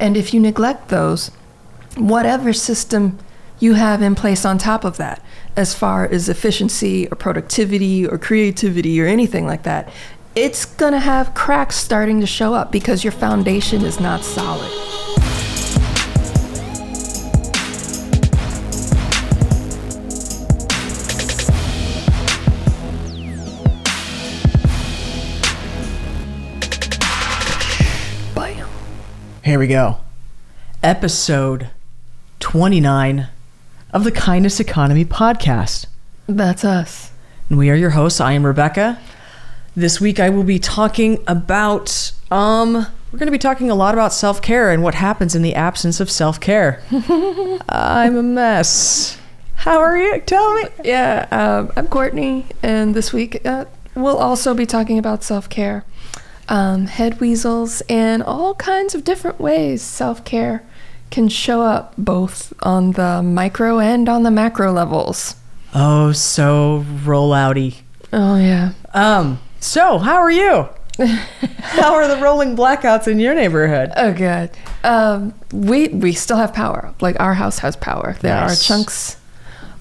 And if you neglect those, whatever system you have in place on top of that, as far as efficiency or productivity or creativity or anything like that, it's going to have cracks starting to show up because your foundation is not solid. Here we go. Episode 29 of the Kindness Economy podcast. That's us. And we are your hosts. I am Rebecca. This week I will be talking about um we're going to be talking a lot about self-care and what happens in the absence of self-care. I'm a mess. How are you? Tell me. Yeah, um, I'm Courtney, and this week uh, we'll also be talking about self care, um, head weasels, and all kinds of different ways self care can show up both on the micro and on the macro levels. Oh, so rollouty. Oh, yeah. Um, so how are you? how are the rolling blackouts in your neighborhood? Oh, God. Um, we, we still have power. Like, our house has power. There Nice. are chunks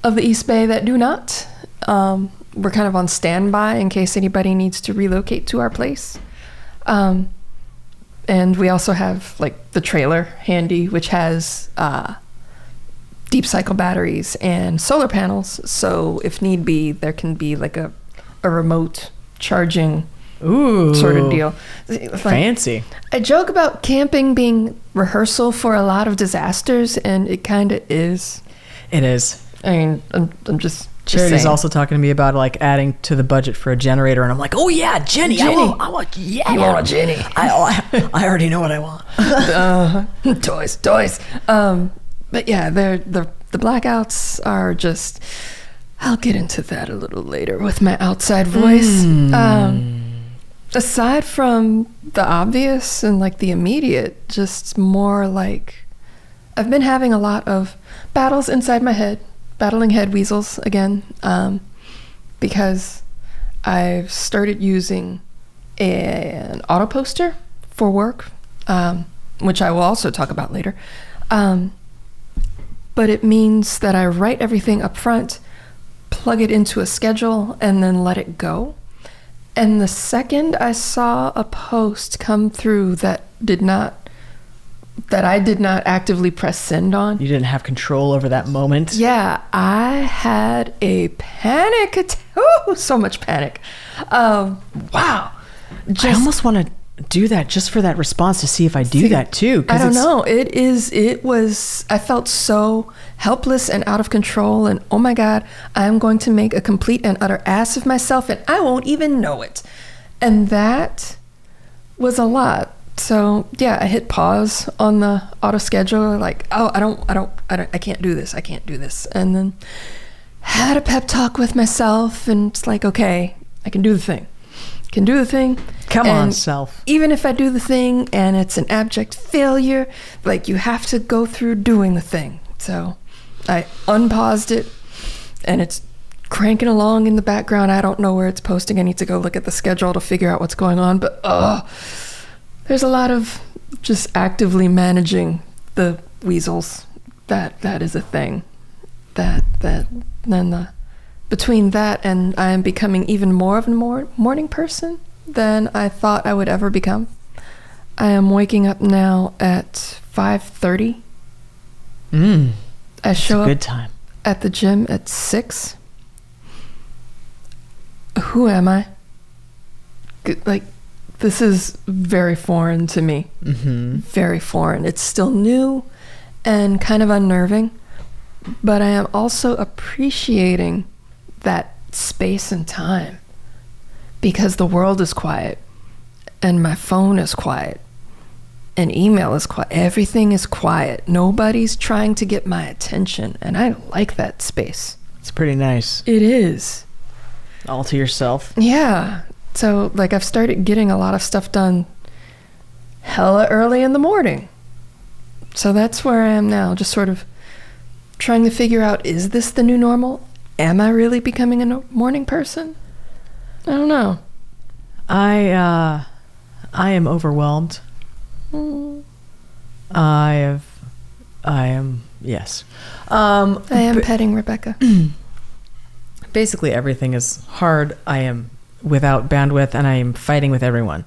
of the East Bay that do not. Um, we're kind of on standby in case anybody needs to relocate to our place. Um, and we also have like the trailer handy, which has uh, deep cycle batteries and solar panels. So if need be, there can be like a, a remote charging Ooh. sort of deal. Like- Fancy. I joke about camping being rehearsal for a lot of disasters, and it kind of is. It is. I mean, I'm, I'm just. Charity's also talking to me about like adding to the budget for a generator, and I'm like, oh yeah, Jenny, I Jenny. want, I want, yeah, You want a Jenny? I, I, I already know what I want. uh, toys, toys. Um, but yeah, they're, the the blackouts are just. I'll get into that a little later with my outside voice. Um, aside from the obvious and like the immediate, just more like I've been having a lot of battles inside my head, battling head weasels again, um, because I've started using an auto poster for work, um, which I will also talk about later. Um, but it means that I write everything up front, plug it into a schedule, and then let it go. And the second I saw a post come through that did not, that I did not actively press send on, You didn't have control over that moment. yeah, I had a panic attack. Oh, so much panic. Um, wow. I almost want to do that just for that response to see if I do that too. I don't know. It is. It was. I felt so helpless and out of control. And oh my God, I'm going to make a complete and utter ass of myself, and I won't even know it. And that was a lot. So yeah, I hit pause on the auto scheduler. Like, oh, I don't, I don't, I don't, I can't do this. I can't do this. And then had a pep talk with myself, and it's like, okay, I can do the thing. Can do the thing. Come on, self. even if I do the thing and it's an abject failure, like you have to go through doing the thing. So I unpaused it and it's cranking along in the background. I don't know where it's posting. I need to go look at the schedule to figure out what's going on. But oh, there's a lot of just actively managing the weasels. That that is a thing. That that then the between that and I am becoming even more of a mor- morning person than I thought I would ever become. I am waking up now at 5:30. Mm, I show a up good time. at the gym at 6. Who am I? Like this is very foreign to me. Mm-hmm. Very foreign. It's still new and kind of unnerving, but I am also appreciating that space and time because the world is quiet and my phone is quiet and email is quiet. Everything is quiet. Nobody's trying to get my attention, and I like that space. It's pretty nice. It is. All to yourself. Yeah. So, like, I've started getting a lot of stuff done hella early in the morning. So that's where I am now, just sort of trying to figure out is this the new normal? Am I really becoming a no- morning person? I don't know. I uh I am overwhelmed. Mm. I have. I am. Yes. Um, I am petting Rebecca. basically everything is hard. I am without bandwidth, and I am fighting with everyone.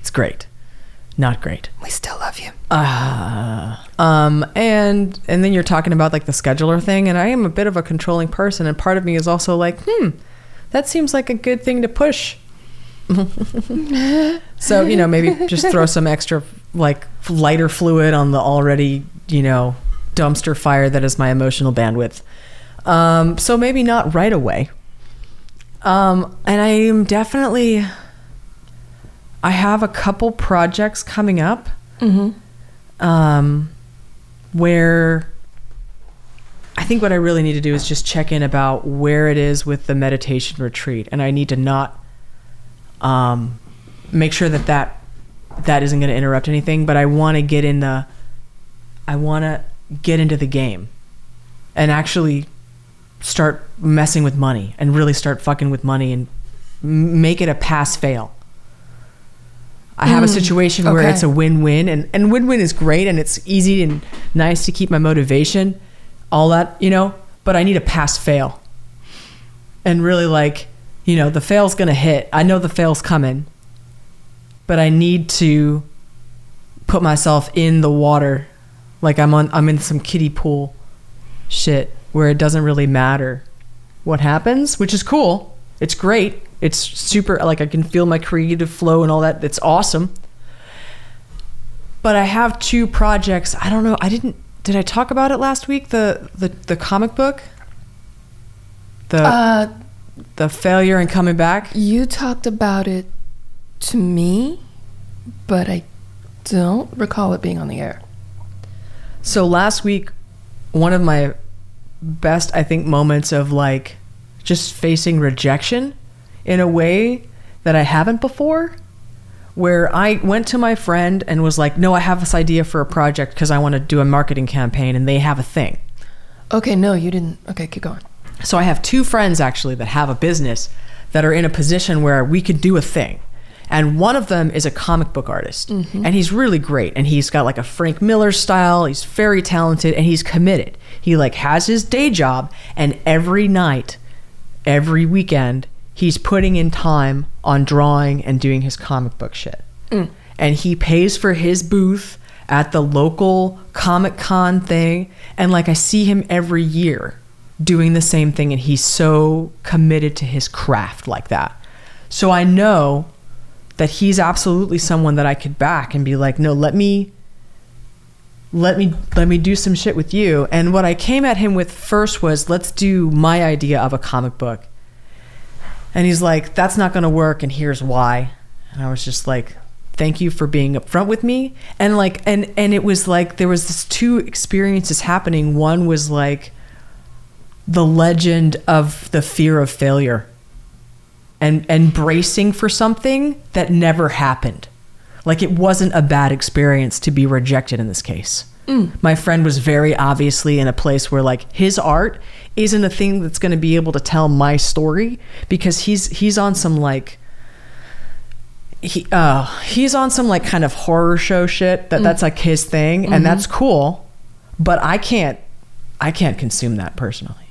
It's great. Not great. we still love you. Uh, um, and and then you're talking about like the scheduler thing, and I am a bit of a controlling person, and part of me is also like, hmm, that seems like a good thing to push. so you know, maybe just throw some extra like lighter fluid on the already you know dumpster fire that is my emotional bandwidth. Um, so maybe not right away. Um, and I am definitely. I have a couple projects coming up Mm-hmm. um, where I think what I really need to do is just check in about where it is with the meditation retreat, and I need to not um, make sure that that that isn't going to interrupt anything. But I want to get in the, I want to get into the game, and actually start messing with money and really start fucking with money and make it a pass fail. I have a Mm, situation where okay. it's a win-win and, and win-win is great and it's easy and nice to keep my motivation, all that, you know, but I need a pass fail. And really like, you know, the fail's to hit. I know the fail's coming. But I need to put myself in the water like I'm on I'm in some kiddie pool shit where it doesn't really matter what happens, which is cool. It's great. It's super like I can feel my creative flow and all that. It's awesome. But I have two projects. I don't know. I didn't did I talk about it last week? The the, the comic book? The Uh, the failure and coming back? you talked about it to me, but I don't recall it being on the air. So last week, one of my best, I think, moments of like just facing rejection in a way that I haven't before, where I went to my friend and was like, No, I have this idea for a project because I want to do a marketing campaign and they have a thing. Okay, no, you didn't. Okay, keep going. So I have two friends actually that have a business that are in a position where we could do a thing. And one of them is a comic book artist. Mm-hmm. And he's really great. And he's got like a Frank Miller style. He's very talented and he's committed. He like has his day job and every night, every weekend, he's putting in time on drawing and doing his comic book shit. Mm. And he pays for his booth at the local Comic Con thing. And like I see him every year doing the same thing. And he's so committed to his craft like that. So I know that he's absolutely someone that I could back and be like, no, let me let me let me do some shit with you. And what I came at him with first was let's do my idea of a comic book. And he's like, that's not gonna work, and here's why. And I was just like, thank you for being upfront with me. And like and and it was like there was this two experiences happening. One was like the legend of the fear of failure and and bracing for something that never happened. Like it wasn't a bad experience to be rejected in this case. Mm. My friend was very obviously in a place where like his art isn't a thing that's going to be able to tell my story because he's he's on some like he uh he's on some like kind of horror show shit that mm. that's like his thing and mm-hmm. that's cool but I can't I can't consume that personally.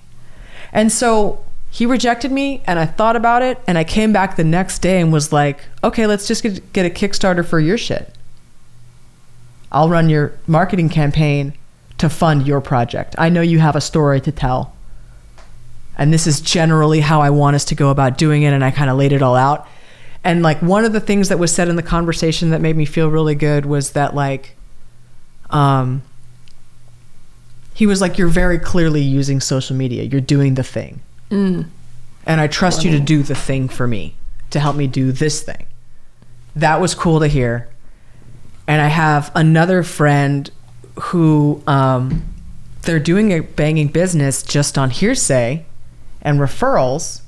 And so he rejected me and I thought about it and I came back the next day and was like, okay, let's just get, get a Kickstarter for your shit. I'll run your marketing campaign to fund your project. I know you have a story to tell. And this is generally how I want us to go about doing it. And I kind of laid it all out. And like one of the things that was said in the conversation that made me feel really good was that like, um, he was like, you're very clearly using social media. You're doing the thing Mm. and I trust you to do the thing for me to help me do this thing. That was cool to hear. And I have another friend who um, they're doing a banging business just on hearsay and referrals.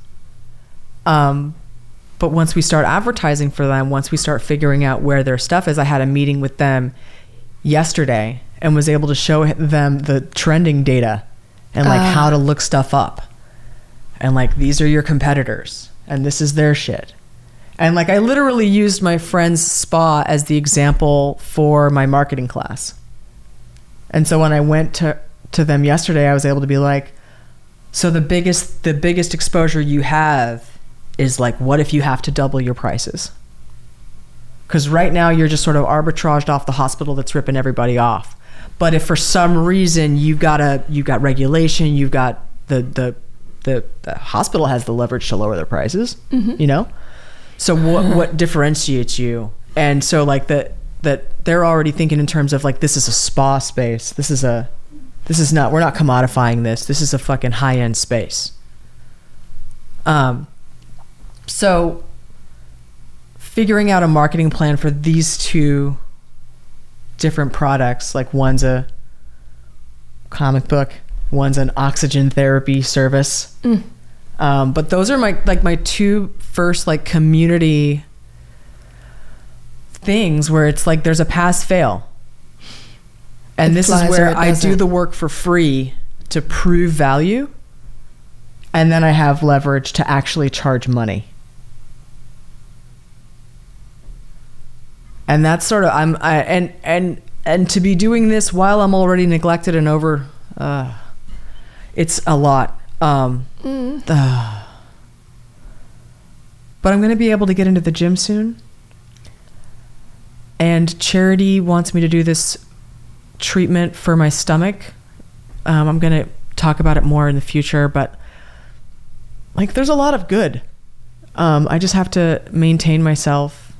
Um, but once we start advertising for them, once we start figuring out where their stuff is, I had a meeting with them yesterday and was able to show them the trending data and like Ah. how to look stuff up and like these are your competitors and this is their shit and like i literally used my friend's spa as the example for my marketing class And so when I went to to them yesterday, I was able to be like, so the biggest the biggest exposure you have is like what if you have to double your prices? Cuz right now you're just sort of arbitraged off the hospital that's ripping everybody off. But if for some reason you've got a you've got regulation, you've got the the the, the hospital has the leverage to lower their prices, you know? So what what differentiates you? And so like that that they're already thinking in terms of like this is a spa space. This is a this is not we're not commodifying this. This is a fucking high end space. Um so figuring out a marketing plan for these two different products, like one's a comic book, one's an oxygen therapy service. Um, but those are my like my two first like community things where it's like there's a pass fail. And It this is where I do the work for free to prove value. And then I have leverage to actually charge money. And that's sort of I'm I and and and to be doing this while I'm already neglected and over uh it's a lot. Um uh, but I'm going to be able to get into the gym soon. And Charity wants me to do this treatment for my stomach. Um, I'm going to talk about it more in the future, but like there's a lot of good. Um, I just have to maintain myself.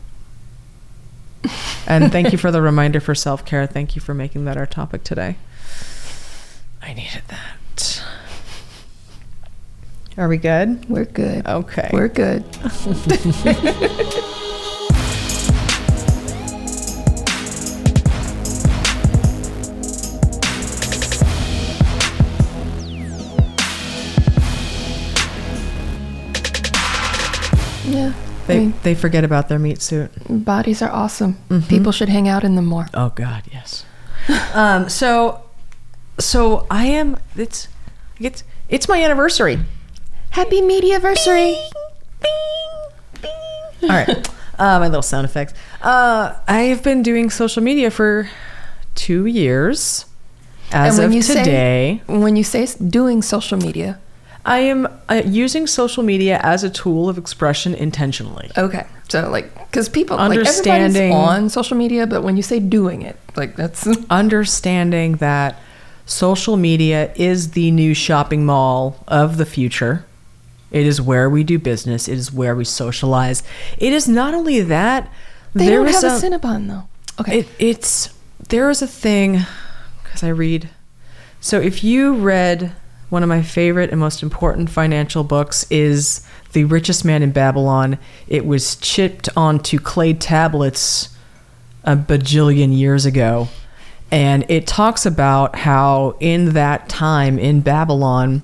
And thank you for the reminder for self care. Thank you for making that our topic today. I needed that. Are we good? We're good. Okay. We're good. Yeah. I They mean, they forget about their meat suit. bodies are awesome. Mhm. People should hang out in them more. Oh God, yes. um. So, so I am. It's it's it's my anniversary. Happy Mediaversary. All right. Uh, my little sound effects. Uh, I have been doing social media for two years. As And when of you say- today, When you say doing social media, I am uh, using social media as a tool of expression intentionally. okay. So like, because people Understanding- like on social media, but when you say doing it, like that's understanding that social media is the new shopping mall of the future. It is where we do business. It is where we socialize. It is not only that. they there don't have a, a- Cinnabon though. Okay. It, it's there is a thing because I read. So if you read one of my favorite and most important financial books is The Richest Man in Babylon. It was chipped onto clay tablets a bajillion years ago. And it talks about how in that time in Babylon,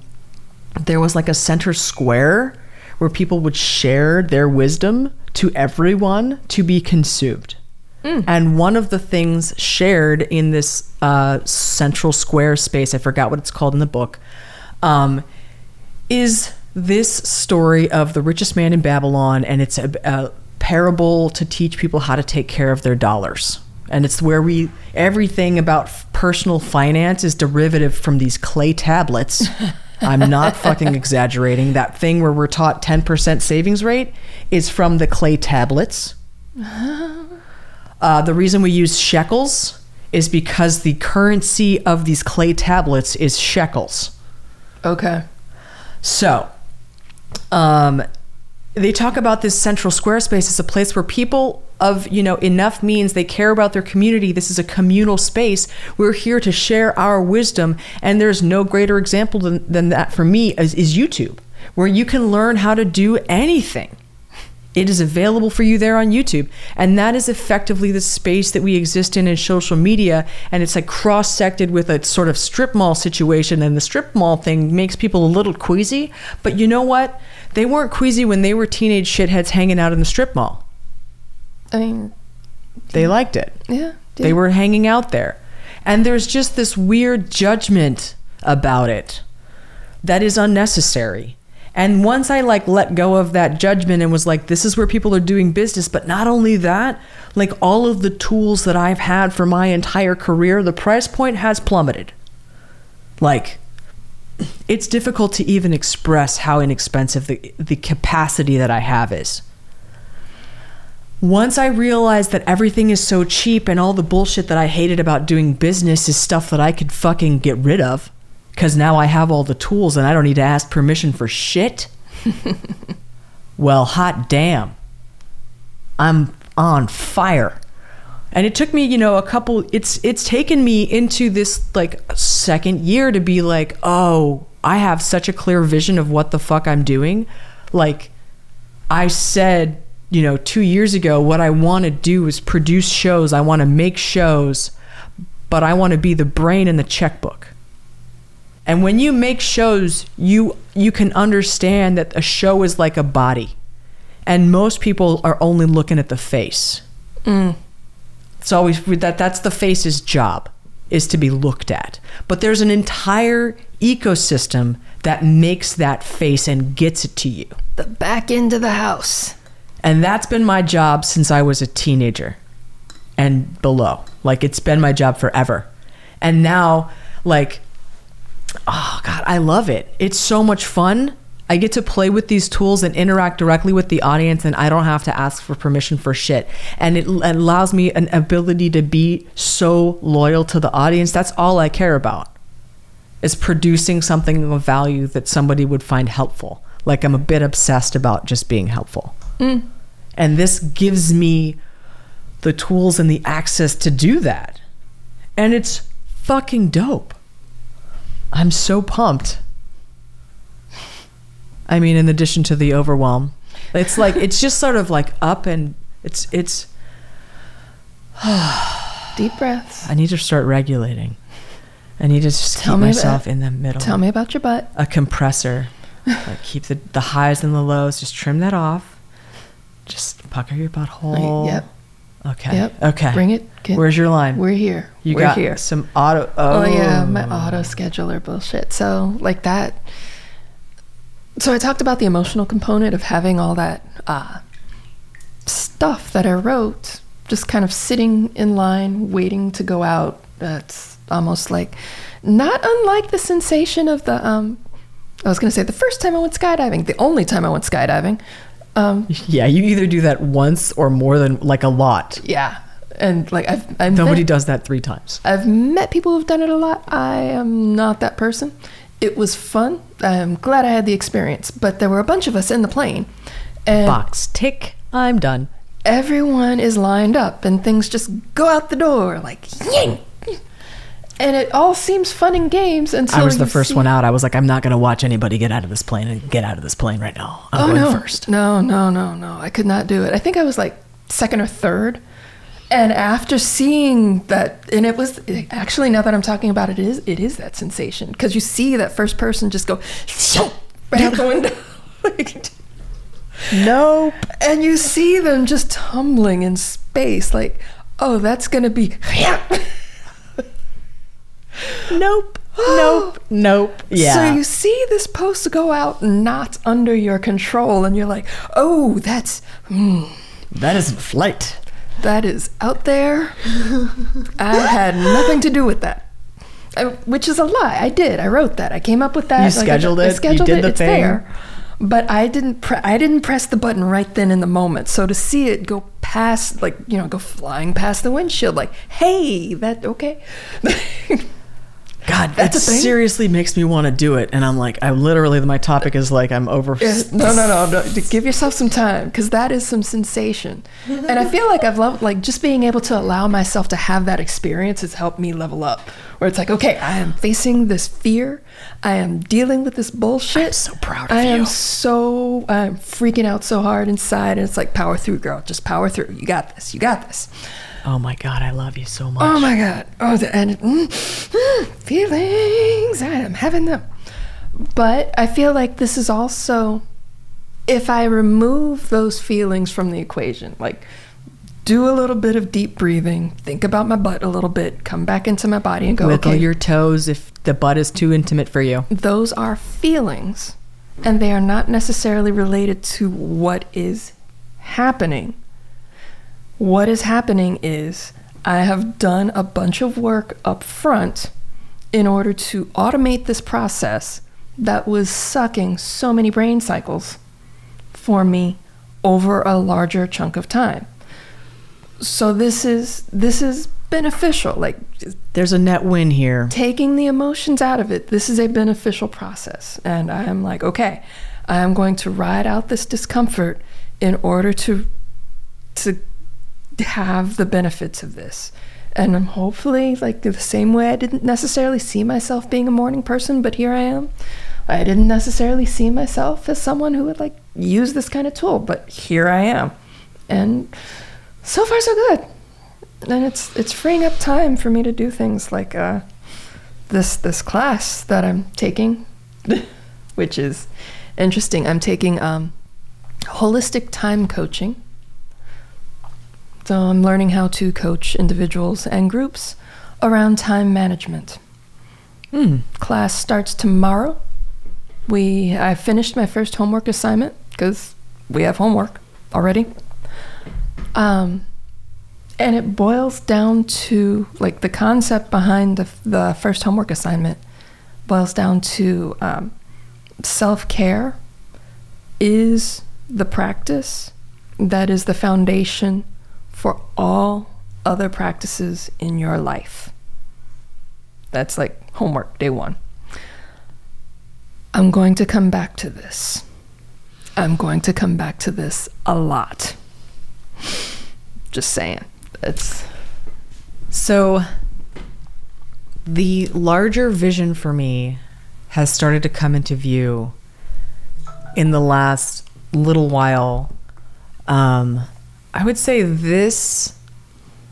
there was like a center square where people would share their wisdom to everyone to be consumed. And one of the things shared in this uh, central square space, I forgot what it's called in the book, um, is this story of the richest man in Babylon, and it's a, a parable to teach people how to take care of their dollars. And it's where we everything about f- personal finance is derivative from these clay tablets. I'm not fucking exaggerating. That thing where we're taught 10% savings rate is from the clay tablets. Uh, the reason we use shekels is because the currency of these clay tablets is shekels. okay. So, um, they talk about this central square space as a place where people of you know enough means they care about their community. This is a communal space. We're here to share our wisdom, and there's no greater example than, than that for me is, is YouTube, where you can learn how to do anything. It is available for you there on YouTube. And that is effectively the space that we exist in in social media. And it's like cross sected with a sort of strip mall situation. And the strip mall thing makes people a little queasy. But you know what? They weren't queasy when they were teenage shitheads hanging out in the strip mall. I mean, They liked it. yeah. They yeah. were hanging out there. And there's just this weird judgment about it that is unnecessary. And once I like let go of that judgment and was like, this is where people are doing business, but not only that, like all of the tools that I've had for my entire career, the price point has plummeted. Like, it's difficult to even express how inexpensive the, the capacity that I have is. Once I realized that everything is so cheap and all the bullshit that I hated about doing business is stuff that I could fucking get rid of, because now I have all the tools and I don't need to ask permission for shit. well, hot damn. I'm on fire. And it took me, you know, a couple it's it's taken me into this like second year to be like, "Oh, I have such a clear vision of what the fuck I'm doing." Like I said, you know, 2 years ago what I want to do is produce shows. I want to make shows, but I want to be the brain and the checkbook. And when you make shows, you you can understand that a show is like a body. And most people are only looking at the face. Mm. It's always that that's the face's job is to be looked at. But there's an entire ecosystem that makes that face and gets it to you. The back end of the house. And that's been my job since I was a teenager and below. Like it's been my job forever. And now like oh god, I love it. It's so much fun. I get to play with these tools and interact directly with the audience and I don't have to ask for permission for shit. And it allows me an ability to be so loyal to the audience. That's all I care about. Is producing something of value that somebody would find helpful. Like I'm a bit obsessed about just being helpful. Mm. And this gives me the tools and the access to do that. And it's fucking dope. I'm so pumped. I mean, in addition to the overwhelm, it's like it's just sort of like up and it's it's. Deep breaths. I need to start regulating. I need to just Tell keep me myself about- in the middle. Tell me about your butt. a compressor. like keep the the highs and the lows. Just trim that off. Just pucker your butthole. Yep. Okay. Yep. Okay. Bring it. Get- Where's your line? We're here. you We're got here. some auto. Oh, Oh yeah, my auto scheduler bullshit. So like that. So I talked about the emotional component of having all that uh, stuff that I wrote just kind of sitting in line, waiting to go out. That's almost like not unlike the sensation of the. Um, I was gonna say the first time I went skydiving, the only time I went skydiving. Um, Yeah, you either do that once or more than like a lot. yeah, and like I've, I've Nobody met- does that three times. I've met people who've done it a lot. I am not that person. It was fun. I'm glad I had the experience, but there were a bunch of us in the plane, and Box tick. I'm done. everyone is lined up, and things just go out the door like ying. And it all seems fun and games until I was the first see- one out. I was like, I'm not gonna watch anybody get out of this plane and get out of this plane right now. I'm Oh going no! first. No, no, no, no! I could not do it. I think I was like second or third. And after seeing that, and it was actually now that I'm talking about it, it is it is that sensation because you see that first person just go right out the window, Like, Nope. and you see them just tumbling in space. Like, oh, that's gonna be. Nope. Nope. Nope. Yeah. So you see this post go out not under your control, and you're like, oh, that's. hmm. that isn't flight. That is out there. I had nothing to do with that. I, which is a lie. I did. I wrote that. I came up with that. You I- scheduled I, it? You scheduled did it. the it's thing? there. But I didn't. Pre- I didn't press the button right then in the moment. So to see it go past, like you know, go flying past the windshield, like, hey, that okay? God, that seriously makes me want to do it. And I'm like, I literally, my topic is like, I'm over. Yeah, no, no, no, no. Give yourself some time because that is some sensation. And I feel like I've loved, like, just being able to allow myself to have that experience has helped me level up. Where it's like, okay, I am facing this fear. I am dealing with this bullshit. I'm so proud of I you. I am so, I'm freaking out so hard inside. And it's like, power through, girl. Just power through. You got this. You got this. Oh my God, I love you so much. Oh my God. Oh, the, and mm, mm, feelings. I am having them. But I feel like this is also, if I remove those feelings from the equation, like do a little bit of deep breathing, think about my butt a little bit, come back into my body and go, Wiggle okay, your toes if the butt is too intimate for you. those are feelings. and they are not necessarily related to what is happening. What is happening is I have done a bunch of work up front in order to automate this process that was sucking so many brain cycles for me over a larger chunk of time. So this is this is beneficial. Like There's a net win here. taking the emotions out of it, this is a beneficial process. And I am like, okay, I am going to ride out this discomfort in order to to have the benefits of this. And I'm hopefully like the same way I didn't necessarily see myself being a morning person, but here I am. I didn't necessarily see myself as someone who would like use this kind of tool, but here I am. And so far so good and it's it's freeing up time for me to do things like uh, this this class that I'm taking, which is interesting. I'm taking um, holistic time coaching. So I'm learning how to coach individuals and groups around time management. Hmm. Class starts tomorrow. We I finished my first homework assignment because we have homework already. Um, and it boils down to like the concept behind the, the first homework assignment boils down to um, self-care is the practice that is the foundation for all other practices in your life. That's like homework day one. I'm going to come back to this. I'm going to come back to this a lot. Just saying. It's So the larger vision for me has started to come into view in the last little while. Um, I would say this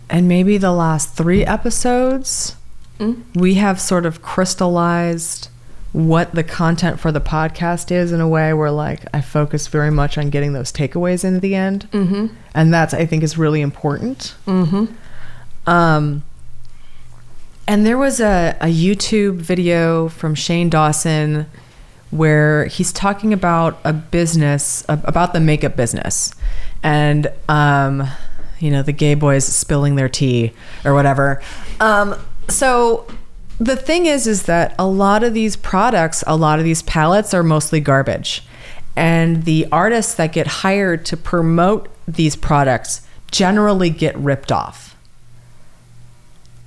and maybe the last three episodes, Mm. we have sort of crystallized what the content for the podcast is in a way where like I focus very much on getting those takeaways in the end. mm-hmm And that's I think is really important. mm-hmm Um, and there was a, a YouTube video from Shane Dawson where he's talking about a business, about the makeup business. And, um, you know, the gay boys spilling their tea or whatever. Um, so the thing is, is that a lot of these products, a lot of these palettes are mostly garbage. And the artists that get hired to promote these products generally get ripped off.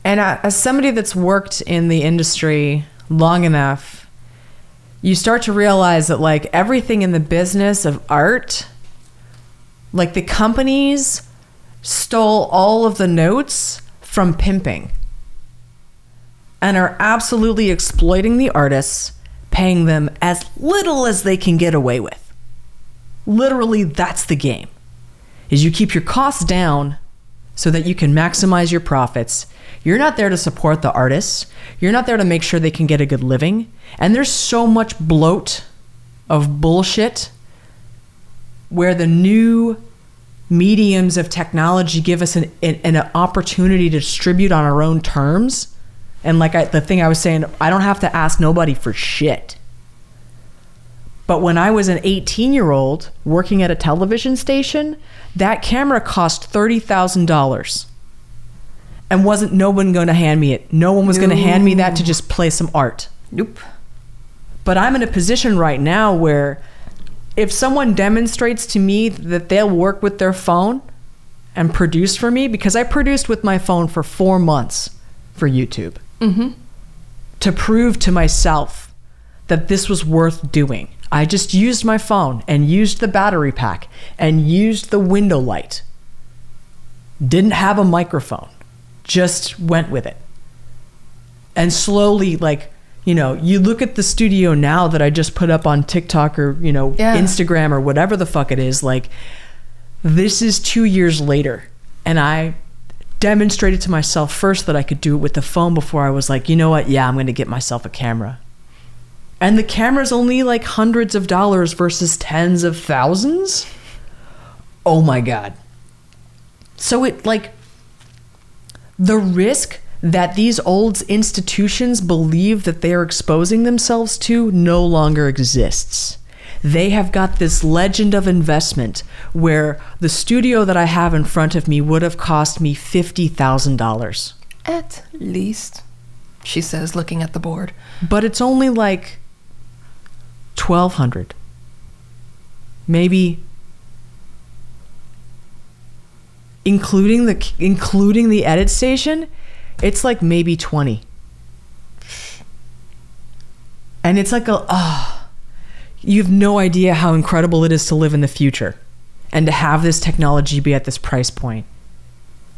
And as somebody that's worked in the industry long enough, you start to realize that like everything in the business of art, like the companies stole all of the notes from pimping and are absolutely exploiting the artists, paying them as little as they can get away with. Literally, that's the game. Is you keep your costs down so that you can maximize your profits. You're not there to support the artists. You're not there to make sure they can get a good living. And there's so much bloat of bullshit where the new mediums of technology give us an, an, an opportunity to distribute on our own terms. And like I, the thing I was saying, I don't have to ask nobody for shit. But when I was an 18 year old working at a television station, that camera cost $30,000 and wasn't no one going to hand me it. No one was going to hand me that to just play some art. Nope. But I'm in a position right now where if someone demonstrates to me that they'll work with their phone and produce for me, because I produced with my phone for four months for YouTube Mm-hmm. to prove to myself that this was worth doing. I just used my phone and used the battery pack and used the window light. Didn't have a microphone, just went with it. And slowly, like, you know, you look at the studio now that I just put up on TikTok or, you know, Yeah. Instagram or whatever the fuck it is, like, this is two years later. And I demonstrated to myself first that I could do it with the phone before I was like, you know what? Yeah, I'm going to get myself a camera. And the camera's only like hundreds of dollars versus tens of thousands. Oh my God. So it like the risk that these old institutions believe that they are exposing themselves to no longer exists. They have got this legend of investment where the studio that I have in front of me would have cost me $50,000. At least, she says, looking at the board. But it's only like 1200. Maybe including the including the edit station, it's like maybe 20. And it's like a ah you have no idea how incredible it is to live in the future and to have this technology be at this price point.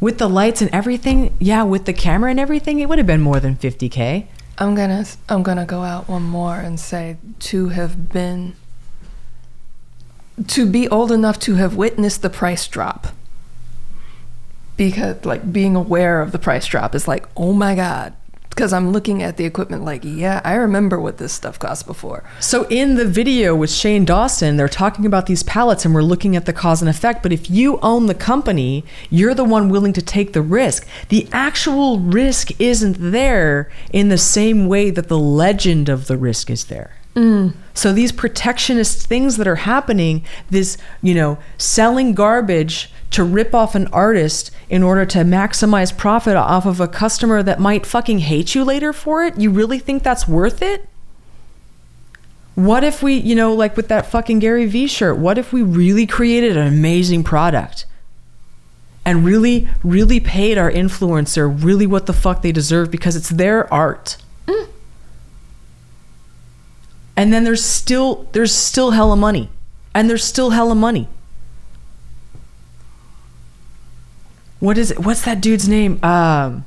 With the lights and everything, yeah, with the camera and everything, it would have been more than 50k. I'm gonna I'm gonna go out one more and say to have been to be old enough to have witnessed the price drop. Because like being aware of the price drop is like, oh my god. Because I'm looking at the equipment like, yeah, I remember what this stuff cost before. So in the video with Shane Dawson, they're talking about these pallets and we're looking at the cause and effect. But if you own the company, you're the one willing to take the risk. The actual risk isn't there in the same way that the legend of the risk is there. Mm. So these protectionist things that are happening, this, you know, selling garbage to rip off an artist in order to maximize profit off of a customer that might fucking hate you later for it, you really think that's worth it? What if we, you know, like with that fucking Gary Vee shirt, what if we really created an amazing product? And really, really paid our influencer really what the fuck they deserve because it's their art. Mm. And then there's still there's still hella money. And there's still hella money. What is it? What's that dude's name? Um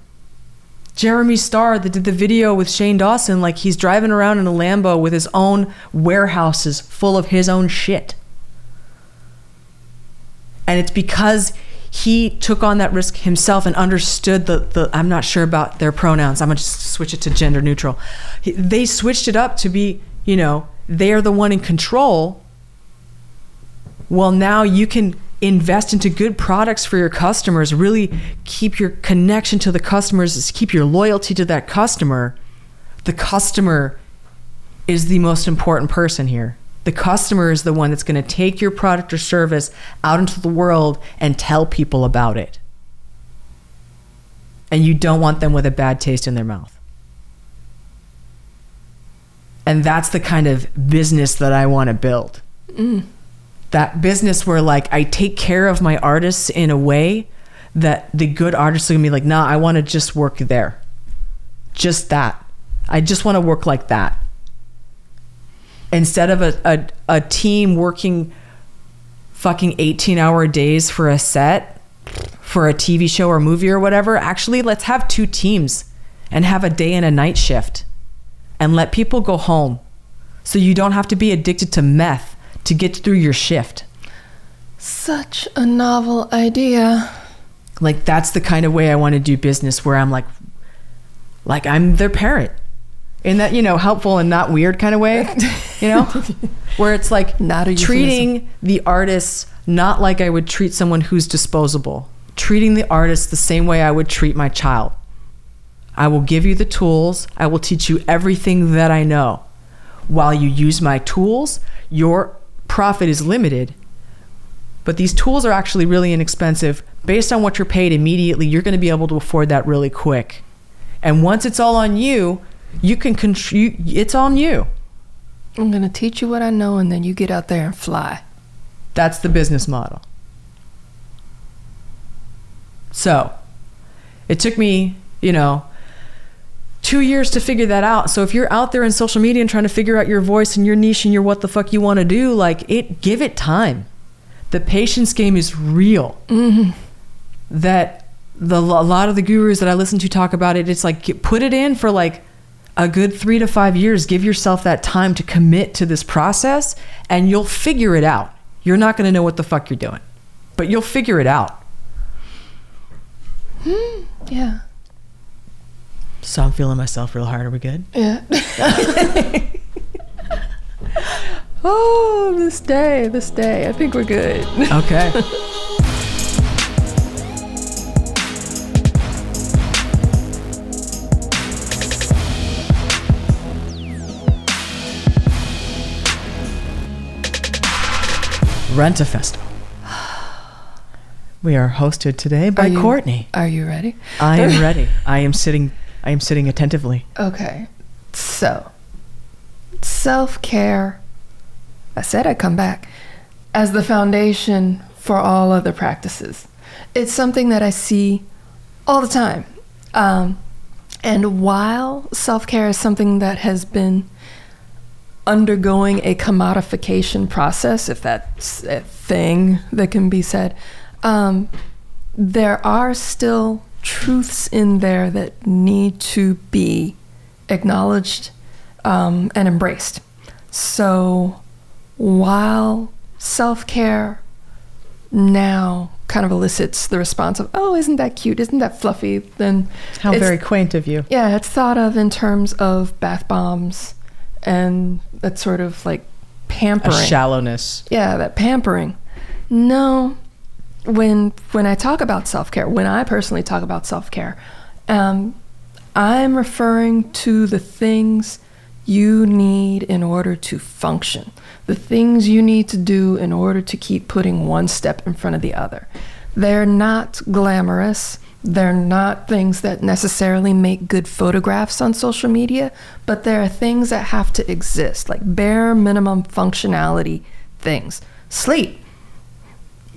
Jeremy Starr that did the video with Shane Dawson like he's driving around in a Lambo with his own warehouses full of his own shit. And it's because he took on that risk himself and understood the, the I'm not sure about their pronouns. I'm going to just switch it to gender neutral. He, they switched it up to be, you know, they're the one in control. Well, now you can invest into good products for your customers, really keep your connection to the customers, keep your loyalty to that customer. The customer is the most important person here. The customer is the one that's going to take your product or service out into the world and tell people about it. And you don't want them with a bad taste in their mouth. And that's the kind of business that I want to build. Mm. That business where, like, I take care of my artists in a way that the good artists are to be like, nah, I want to just work there. Just that. I just want to work like that instead of a, a, a team working fucking 18 hour days for a set for a TV show or movie or whatever, actually let's have two teams and have a day and a night shift and let people go home so you don't have to be addicted to meth to get through your shift. Such a novel idea. Like that's the kind of way I want to do business where I'm like like I'm their parent. In that, you know, helpful and not weird kind of way, you know? where it's like Not a treating the artists not like I would treat someone who's disposable. Treating the artist the same way I would treat my child. I will give you the tools. I will teach you everything that I know. While you use my tools, your profit is limited. But these tools are actually really inexpensive. Based on what you're paid immediately, you're going to be able to afford that really quick. And once it's all on you, you can contribute. It's on you. I'm gonna teach you what I know, and then you get out there and fly. That's the business model. So, it took me, you know, two years to figure that out. So if you're out there in social media and trying to figure out your voice and your niche and your what the fuck you want to do, like it, give it time. The patience game is real. Mm-hmm. That the a lot of the gurus that I listen to talk about it, it's like put it in for like a good three to five years. Give yourself that time to commit to this process, and you'll figure it out. You're not going to know what the fuck you're doing, but you'll figure it out. Hmm. Yeah. So I'm feeling myself real hard. Are we good? Yeah. oh, this day, this day. I think we're good. Okay. Rent a Festival. We are hosted today by Are you- Courtney. Are you ready? I am ready. I am sitting. I am sitting attentively. Okay. So, self care, I said I'd come back, as the foundation for all other practices. It's something that I see all the time. Um, and while self care is something that has been undergoing a commodification process, if that's a thing that can be said, um, there are still truths in there that need to be acknowledged um, and embraced. So while self care now kind of elicits the response of, oh, isn't that cute? Isn't that fluffy? Then How very quaint of you. yeah, it's thought of in terms of bath bombs and that sort of like pampering. A pampering. shallowness. yeah, that pampering. No, when when I talk about self care, when I personally talk about self care, um, I'm referring to the things you need in order to function, the things you need to do in order to keep putting one step in front of the other. They're not glamorous. They're not things that necessarily make good photographs on social media, but there are things that have to exist, like bare minimum functionality things. Sleep.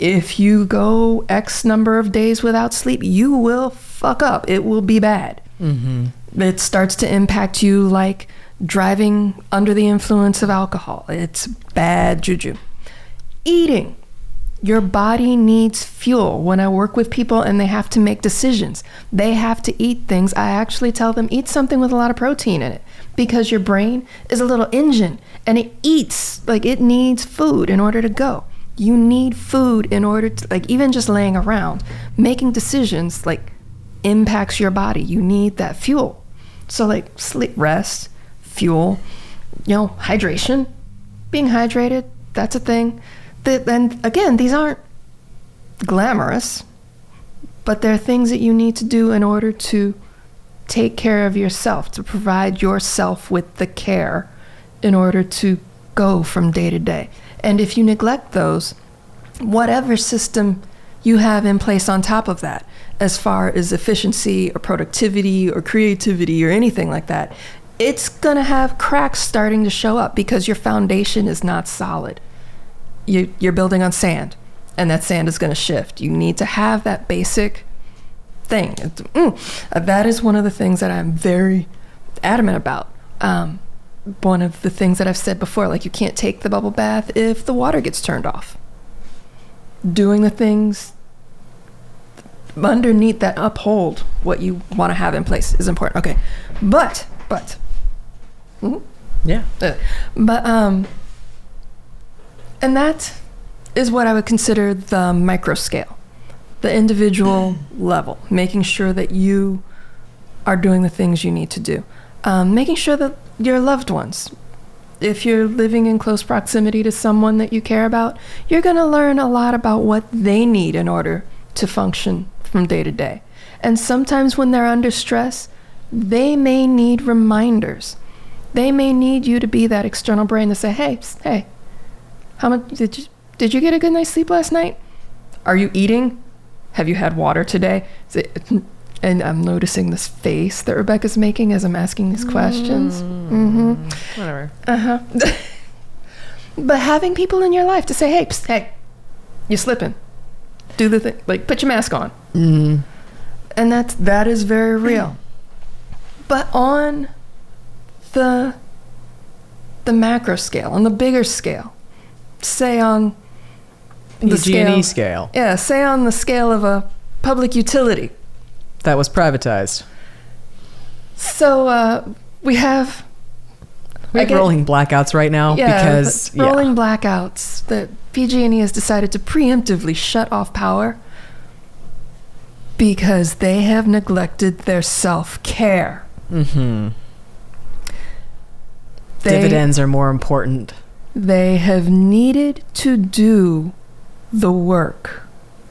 If you go X number of days without sleep, you will fuck up. It will be bad. Mm-hmm. It starts to impact you like driving under the influence of alcohol. It's bad juju. Eating. Your body needs fuel. When I work with people and they have to make decisions, they have to eat things. I actually tell them eat something with a lot of protein in it because your brain is a little engine and it eats like it needs food in order to go. You need food in order to like even just laying around, making decisions like impacts your body. You need that fuel. So like sleep, rest, fuel, you know, hydration, being hydrated, that's a thing. That and again, these aren't glamorous, but they're things that you need to do in order to take care of yourself, to provide yourself with the care in order to go from day to day. And if you neglect those, whatever system you have in place on top of that, as far as efficiency or productivity or creativity or anything like that, it's going to have cracks starting to show up because your foundation is not solid. You, you're building on sand, and that sand is going to shift. You need to have that basic thing. Mm, that is one of the things that I'm very adamant about. Um, one of the things that I've said before, like you can't take the bubble bath if the water gets turned off. Doing the things underneath that uphold what you want to have in place is important. Okay, but but Mhm. Yeah. uh, but um and that is what I would consider the micro scale, the individual level, making sure that you are doing the things you need to do, um, making sure that your loved ones, if you're living in close proximity to someone that you care about, you're going to learn a lot about what they need in order to function from day to day. And sometimes when they're under stress, they may need reminders. They may need you to be that external brain to say, "Hey, hey, how much did you did you get a good night's sleep last night? Are you eating? Have you had water today?" Is it- and I'm noticing this face that Rebecca's making as I'm asking these questions. Mm-hmm. Whatever. Uh huh. but having people in your life to say, "Hey, psst, hey, you're slipping. Do the thing. Like, put your mask on." Mm. and that's that is very real. But on the the macro scale, on the bigger scale, say on the PG&E scale, scale. yeah, say on the scale of a public utility. That was privatized. So uh, we have We have rolling blackouts right now yeah, because rolling blackouts that PG&E has decided to preemptively shut off power because they have neglected their self-care. yeah. hmm They- dividends are more important. They have needed to do the work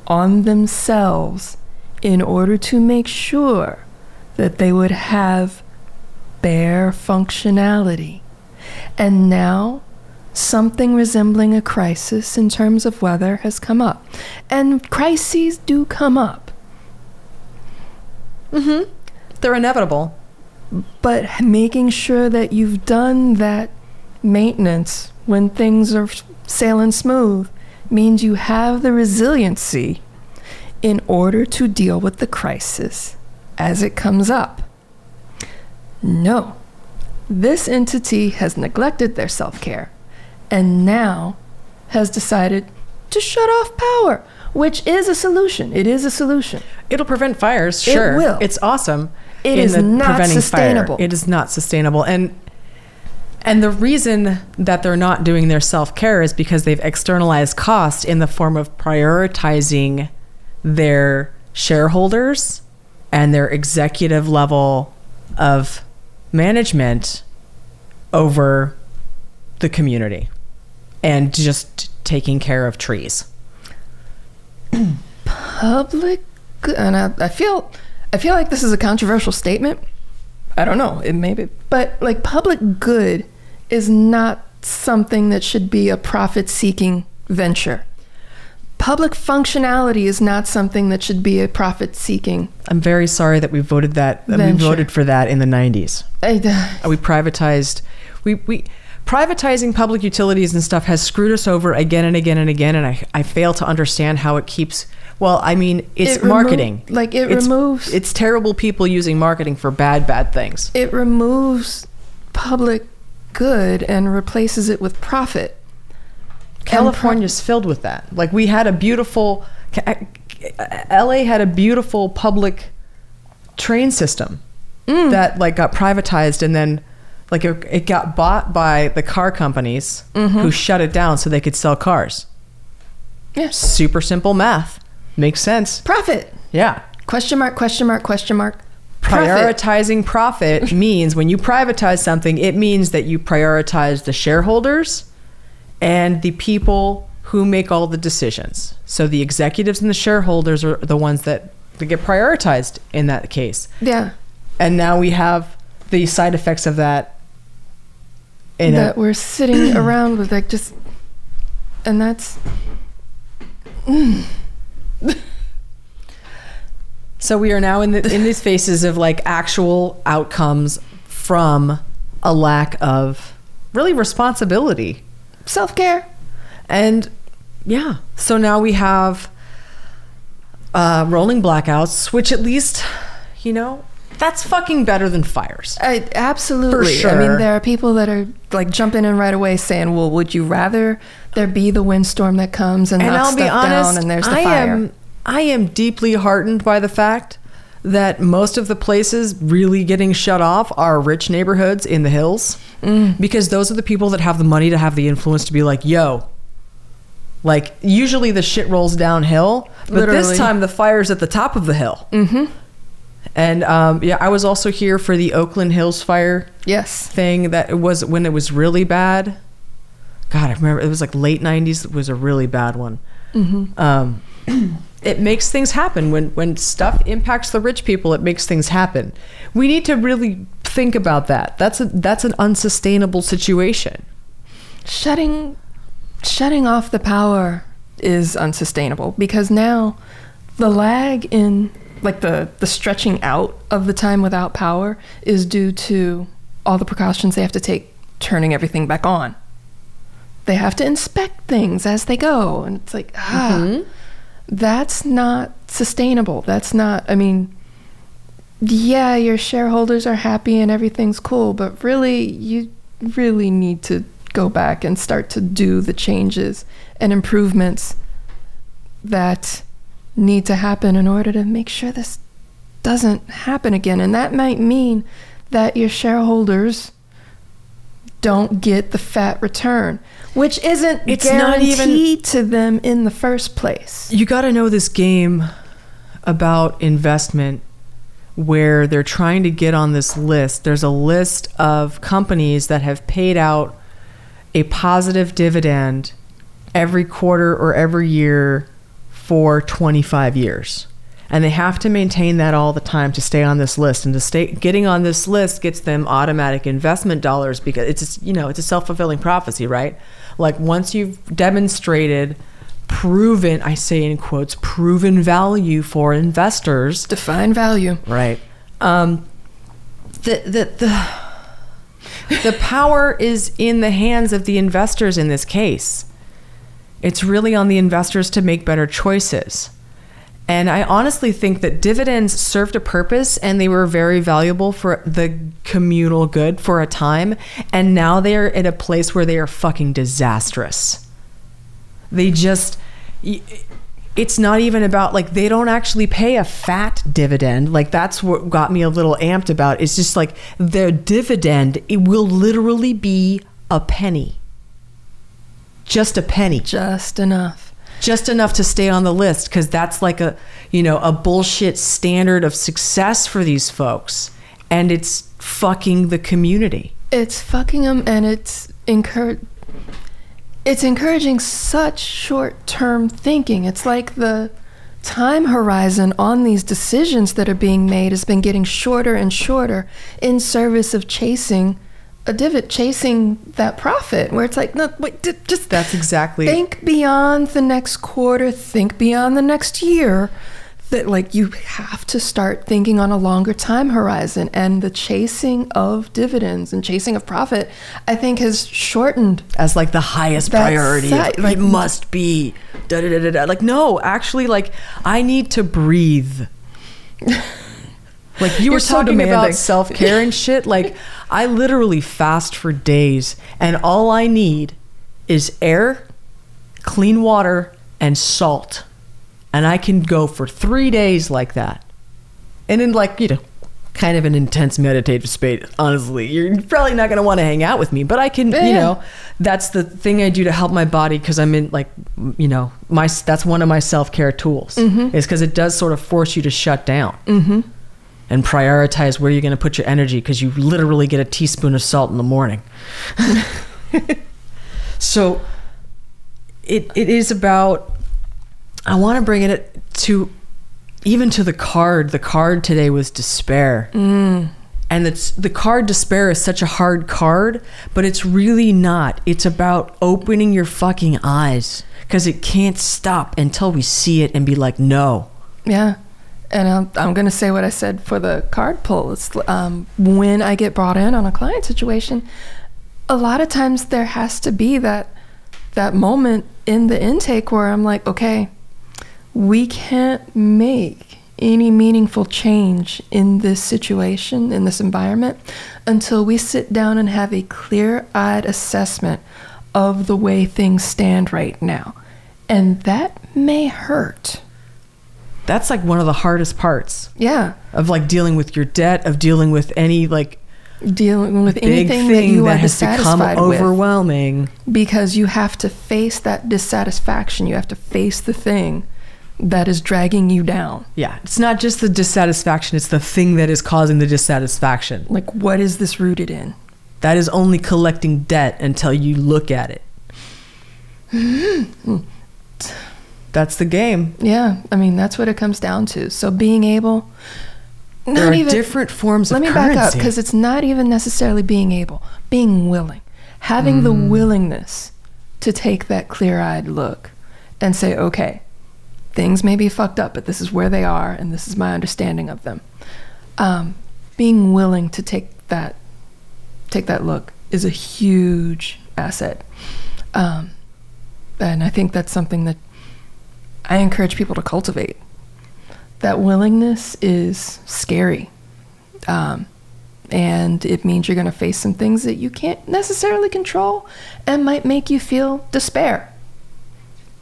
on themselves in order to make sure that they would have bare functionality. And now something resembling a crisis in terms of weather has come up. And crises do come up. Mm-hmm. They're inevitable. But making sure that you've done that maintenance when things are sailing smooth means you have the resiliency in order to deal with the crisis as it comes up. No, this entity has neglected their self care and now has decided to shut off power, which is a solution. It is a solution. It'll prevent fires, sure. It will. It's awesome. It is not preventing fire. sustainable. It is not sustainable. And and the reason that they're not doing their self-care is because they've externalized cost in the form of prioritizing their shareholders and their executive level of management over the community and just taking care of trees. public and I, I feel i feel like this is a controversial statement i don't know it may be but like public good is not something that should be a profit seeking venture public functionality is not something that should be a profit seeking. I'm very sorry that we voted that that we voted for that in the 90s. I, uh, we privatized we we privatizing public utilities and stuff has screwed us over again and again and again and I, I fail to understand how it keeps well I mean it's It remo- marketing. like, it it's, removes- it's terrible people using marketing for bad bad things. It removes public good and replaces it with profit California's filled with that. Like we had a beautiful LA had a beautiful public train system Mm. that like got privatized and then like it, it got bought by the car companies Mm-hmm. who shut it down so they could sell cars. Yes. Super simple math. Makes sense. Profit. Yeah. Question mark question mark question mark. Profit. prioritizing profit means when you privatize something it means that you prioritize the shareholders and the people who make all the decisions. So the executives and the shareholders are the ones that, that get prioritized in that case. Yeah. And now we have the side effects of that in that a, we're sitting around with like just and that's mm. so we are now in the in these phases of like actual outcomes from a lack of really responsibility self-care And yeah, so now we have uh, rolling blackouts, which at least, you know, that's fucking better than fires. I, absolutely For sure. i mean there are people that are like jumping in right away saying well would you rather there be the windstorm that comes and, And knocks I'll be stuff honest, down and there's the I fire am I am deeply heartened by the fact that most of the places really getting shut off are rich neighborhoods in the hills Mm. because those are the people that have the money to have the influence to be like, yo. Like usually the shit rolls downhill, but Literally. this time the fire's at the top of the hill. mm-hmm And um, yeah, I was also here for the Oakland Hills fire yes thing that it was when it was really bad. God, I remember it was like late '90s. It was a really bad one. Mm-hmm. Um, it makes things happen when when stuff impacts the rich people. It makes things happen. We need to really think about that. That's a that's an unsustainable situation. shutting shutting off the power is unsustainable because now the lag in like the the stretching out of the time without power is due to all the precautions they have to take turning everything back on. They have to inspect things as they go and it's like ah that's not sustainable. That's not I mean yeah, your shareholders are happy and everything's cool, but really, you really need to go back and start to do the changes and improvements that need to happen in order to make sure this doesn't happen again. And that might mean that your shareholders don't get the fat return, which isn't It's not even- to them in the first place. You got to know this game about investment where they're trying to get on this list. There's a list of companies that have paid out a positive dividend every quarter or every year for 25 years. And they have to maintain that all the time to stay on this list. And to stay getting on this list gets them automatic investment dollars because it's you know, it's a self-fulfilling prophecy, right? Like once you've demonstrated proven, I say in quotes, proven value for investors, Define value. Right. Um, the the the the power is in the hands of the investors in this case. It's really on the investors to make better choices. And I honestly think that dividends served a purpose and they were very valuable for the communal good for a time. And now they are in a place where they are fucking disastrous. They just. It's not even about like they don't actually pay a fat dividend. Like that's what got me a little amped about. It's just like their dividend, it will literally be a penny. Just a penny Just enough. Just enough to stay on the list because that's like a you know a bullshit standard of success for these folks and it's fucking the community It's fucking them, and it's encourage. It's encouraging such short-term thinking. It's like the time horizon on these decisions that are being made has been getting shorter and shorter in service of chasing a divot, chasing that profit. Where it's like, no, wait, d- just that's exactly think beyond the next quarter. Think beyond the next year. That like you have to start thinking on a longer time horizon, and the chasing of dividends and chasing of profit, I think, has shortened as like the highest priority like it must be da, da, da, da, da. like no actually like i need to breathe like you You're were so talking demanding. about self-care and shit. Like i literally fast for days and all i need is air clean water and salt. And i can go for three days like that. And in like you know kind of an intense meditative state honestly. You're probably not going to want to hang out with me but i can you know that's the thing i do to help my body because i'm in like you know my that's one of my self-care tools is because it does sort of force you to shut down. Mm-hmm. And prioritize where you're going to put your energy because you literally get a teaspoon of salt in the morning. So it, it is about i want to bring it to even to the card. The card today was despair. Mm. and it's the card despair is such a hard card but it's really not. It's about opening your fucking eyes because it can't stop until we see it and be like no. Yeah. And I'm, I'm going to say what I said for the card pull. Um, when I get brought in on a client situation, a lot of times there has to be that that moment in the intake where I'm like, okay, we can't make any meaningful change in this situation, in this environment, until we sit down and have a clear eyed assessment of the way things stand right now. And that may hurt. That's like one of the hardest parts Yeah. of like dealing with your debt of dealing with any like Dealing with big anything thing that you that are has become dissatisfied with. overwhelming because you have to face that dissatisfaction. You have to face the thing that is dragging you down. yeah it's not just the dissatisfaction it's the thing that is causing the dissatisfaction Like, what is this rooted in? that is only collecting debt until you look at it mm-hmm. That's the game Yeah, I mean, that's what it comes down to. So being able, there not are even, different forms let me currency back up because it's not even necessarily being able, being willing, having the Mm. willingness to take that clear eyed look and say, okay, things may be fucked up, but this is where they are and this is my understanding of them. Um, being willing to take that take that look is a huge asset. Um, and I think that's something that I encourage people to cultivate. That willingness is scary. Um, and it means you're going to face some things that you can't necessarily control and might make you feel despair,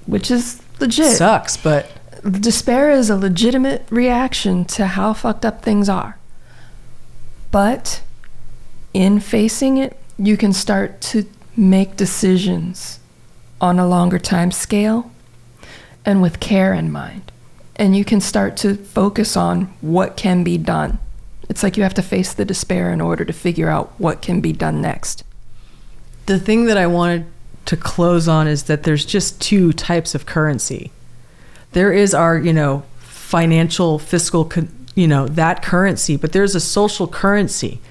which is legit. sucks but Despair is a legitimate reaction to how fucked up things are. But in facing it, you can start to make decisions on a longer time scale and with care in mind. And you can start to focus on what can be done. It's like you have to face the despair in order to figure out what can be done next. the thing that I wanted to close on is that there's just two types of currency. There is our, you know, financial fiscal you know that currency but there's a social currency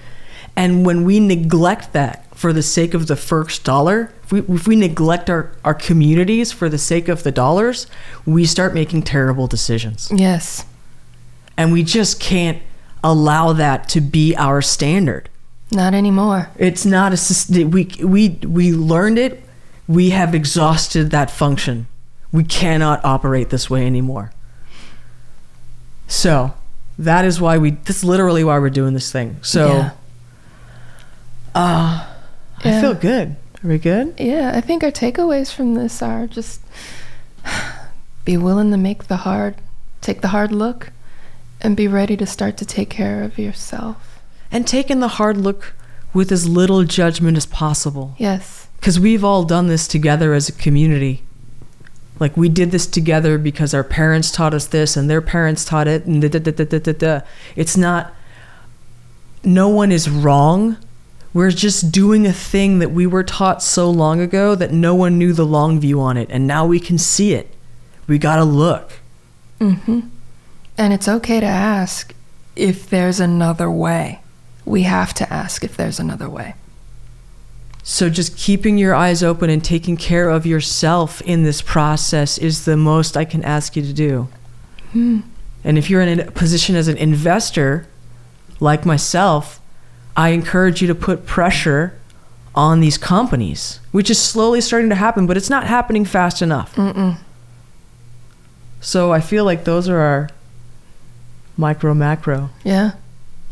and when we neglect that for the sake of the first dollar if we, if we neglect our, our communities for the sake of the dollars we start making terrible decisions Yes. and we just can't allow that to be our standard Not anymore. it's not a we we we learned it we have exhausted that function we cannot operate this way anymore so that is why we that's literally why we're doing this thing so Yeah. uh i Yeah. feel good are we good Yeah, I think our takeaways from this are just be willing to make the hard, take the hard look, and be ready to start to take care of yourself. and taking the hard look with as little judgment as possible Yes. because we've all done this together as a community. Like we did this together because our parents taught us this and their parents taught it, and da, da, da, da, da, da, da. it's not. No one is wrong. We're just doing a thing that we were taught so long ago that no one knew the long view on it, and now we can see it. We gotta look. Mm-hmm. And it's okay to ask if there's another way. We have to ask if there's another way. So just keeping your eyes open and taking care of yourself in this process is the most I can ask you to do. Hmm. And if you're in a position as an investor, like myself, I encourage you to put pressure on these companies, which is slowly starting to happen, but it's not happening fast enough. Mm-mm. So I feel like those are our micro macro. Yeah,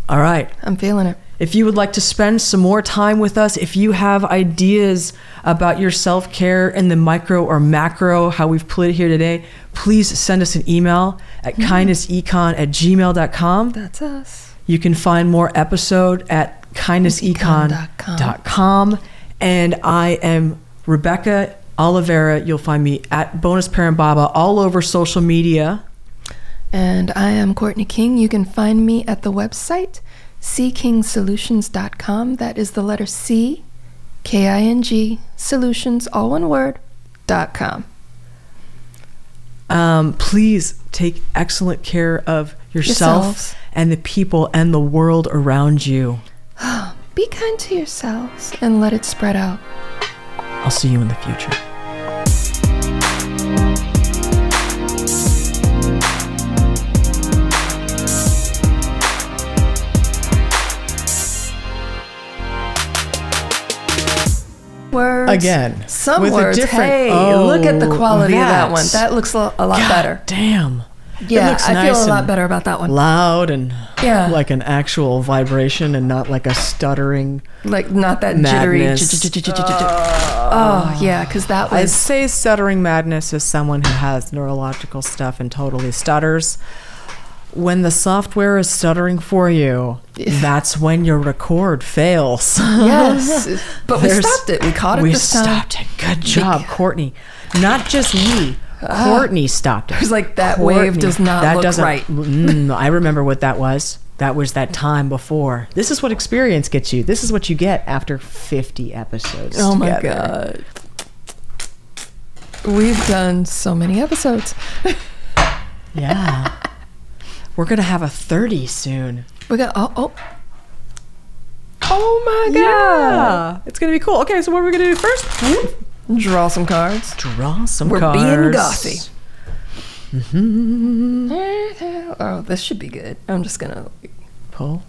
All right. I'm feeling it. If you would like to spend some more time with us, if you have ideas about your self care in the micro or macro, how we've put it here today, please send us an email at mm-hmm. kindnessecon at gmail.com. That's us. You can find more episode at kindnessecon.com. And I am Rebecca Oliveira. You'll find me at Bonus Parent Baba all over social media. And I am Courtney King. You can find me at the website ckingsolutions.com. That is the letter C, K I N G, solutions, all one word, dot com. Um, please take excellent care of yourself Yourselves. And the people and the world around you. Be kind to yourselves and let it spread out. I'll see you in the future. Words. Again, Some with a words. different- hey, Oh, look at the oh, quality of that one. That looks a a lot God better. Damn. Yeah, looks I nice feel a lot better about that one. Loud and Yeah. like an actual vibration and not like a stuttering. Like not that Madness. jittery. Oh yeah, because that was. I was say stuttering madness is someone who has neurological stuff and totally stutters. When the software is stuttering for you, That's when your record fails. yes, but we stopped it. We caught it we stopped it. Good job, Courtney. Not just we. Courtney stopped it. It was like that wave does not that look right. Mm, I remember what that was. That was that time before. This is what experience gets you. This is what you get after 50 episodes. Oh my together. god. We've done so many episodes. Yeah. We're going to have a 30 soon. We got oh oh. Oh my god. yeah, it's gonna be cool. Okay, so what are we gonna do first? Draw some cards. Draw some cards. We're cards. being gothy. Oh, this should be good. I'm just gonna Pull.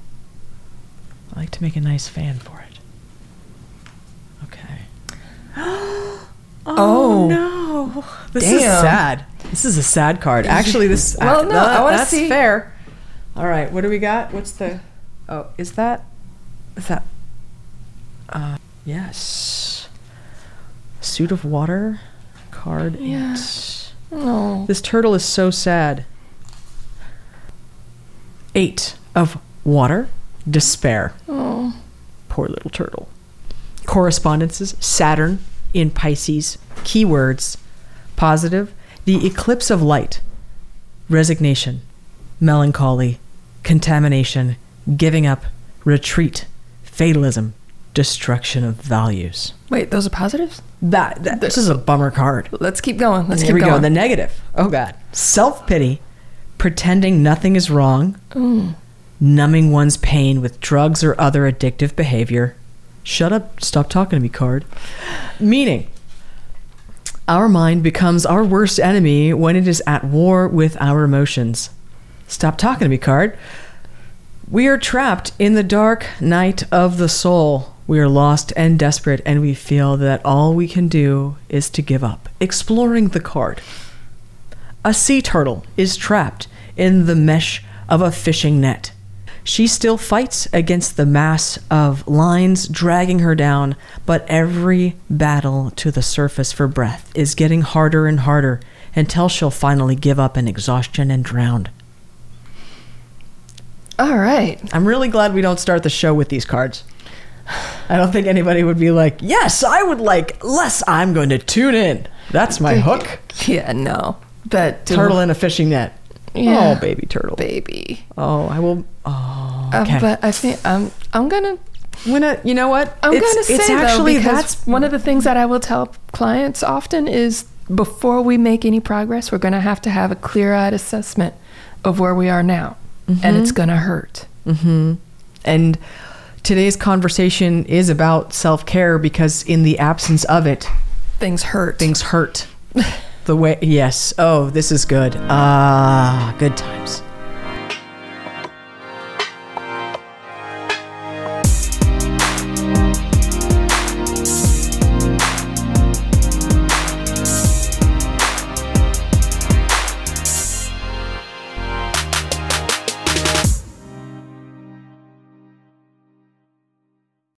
I like to make a nice fan for it. Okay. Oh. no. This is sad. This is a sad card. Actually, this. Well, no, I wanna that's see- fair. All right, what do we got? What's the? Oh, is that? Is that? Uh, yes. Suit of water, card Yeah. eight. Oh. This turtle is so sad. Eight of water, despair. Oh. Poor little turtle. Correspondences Saturn in Pisces. Keywords positive. The eclipse of light. Resignation. Melancholy. Contamination. Giving up. Retreat. Fatalism. Destruction of values. Wait, those are positives? That, that this is a bummer card. Let's keep going. Let's keep we going. go. The negative. Oh God. Self pity. pretending nothing is wrong, mm. numbing one's pain with drugs or other addictive behavior. Shut up, stop talking to me, card. Meaning, our mind becomes our worst enemy when it is at war with our emotions. Stop talking to me, card. We are trapped in the dark night of the soul. We are lost and desperate, and we feel that all we can do is to give up. Exploring the card. A sea turtle is trapped in the mesh of a fishing net. She still fights against the mass of lines dragging her down, but every battle to the surface for breath is getting harder and harder until she'll finally give up in exhaustion and drown. All right. I'm really glad we don't start the show with these cards. I don't think anybody would be like, yes, I would like less. I'm going to tune in. That's my hook. Yeah, no. But Turtle in a fishing net. Yeah. Oh, baby turtle. baby. Oh, I will. Oh, Uh, okay. but I think I'm I'm gonna gonna. You know what? I'm It's- gonna say it's though actually because that's one of the things that I will tell clients often is before we make any progress, we're gonna have to have a clear-eyed assessment of where we are now, and mm-hmm. it's gonna hurt. Mm-hmm. And today's conversation is about self care because in the absence of it, Things hurt. things hurt. the way, yes. Oh, this is good. Ah, good times.